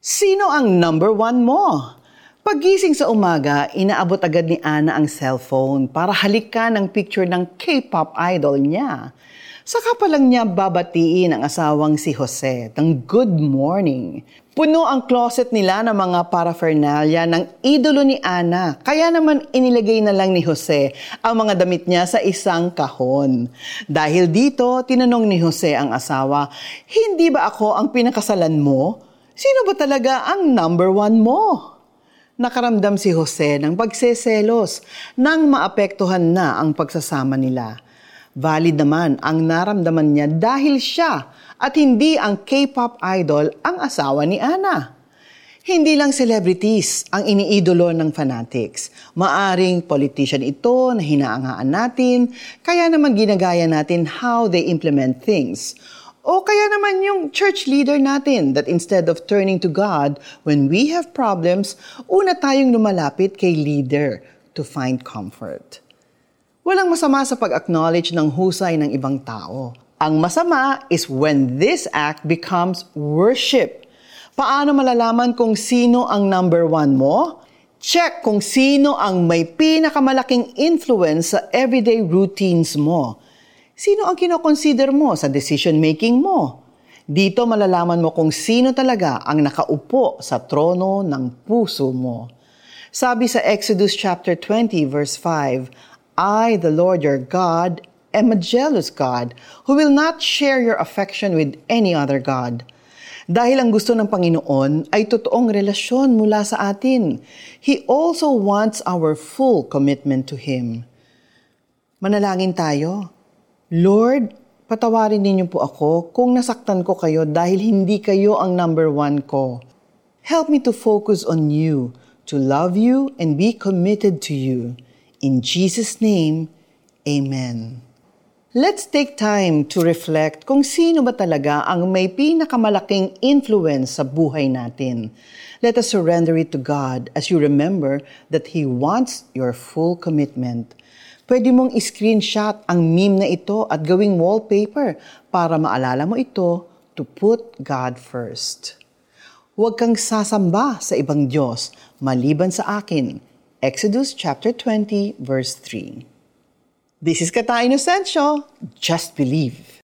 Sino ang number one mo? Pagising sa umaga, inaabot agad ni Ana ang cellphone para halikan ang picture ng K-pop idol niya. Saka pa lang niya babatiin ang asawang si Jose ng good morning. Puno ang closet nila ng mga paraphernalia ng idolo ni Ana. Kaya naman inilagay na lang ni Jose ang mga damit niya sa isang kahon. Dahil dito, tinanong ni Jose ang asawa, Hindi ba ako ang pinakasalan mo? Sino ba talaga ang number one mo? Nakaramdam si Jose ng pagseselos nang maapektuhan na ang pagsasama nila. Valid naman ang naramdaman niya dahil siya at hindi ang K-pop idol ang asawa ni Ana. Hindi lang celebrities ang iniidolo ng fanatics. Maaring politician ito na hinaangaan natin, kaya naman ginagaya natin how they implement things. O kaya naman yung church leader natin that instead of turning to God when we have problems, una tayong lumalapit kay leader to find comfort. Walang masama sa pag-acknowledge ng husay ng ibang tao. Ang masama is when this act becomes worship. Paano malalaman kung sino ang number one mo? Check kung sino ang may pinakamalaking influence sa everyday routines mo. Sino ang kinoconsider mo sa decision-making mo? Dito malalaman mo kung sino talaga ang nakaupo sa trono ng puso mo. Sabi sa Exodus chapter 20 verse 5, I, the Lord your God, am a jealous God who will not share your affection with any other God. Dahil ang gusto ng Panginoon ay totoong relasyon mula sa atin. He also wants our full commitment to Him. Manalangin tayo. Lord, patawarin ninyo po ako kung nasaktan ko kayo dahil hindi kayo ang number one ko. Help me to focus on you, to love you and be committed to you. In Jesus' name, Amen. Let's take time to reflect kung sino ba talaga ang may pinakamalaking influence sa buhay natin. Let us surrender it to God as you remember that He wants your full commitment. Pwede mong screenshot ang meme na ito at gawing wallpaper para maalala mo ito to put God first. Huwag kang sasamba sa ibang Diyos maliban sa akin. Exodus chapter 20 verse 3. This is Kata Inocencio. Just believe.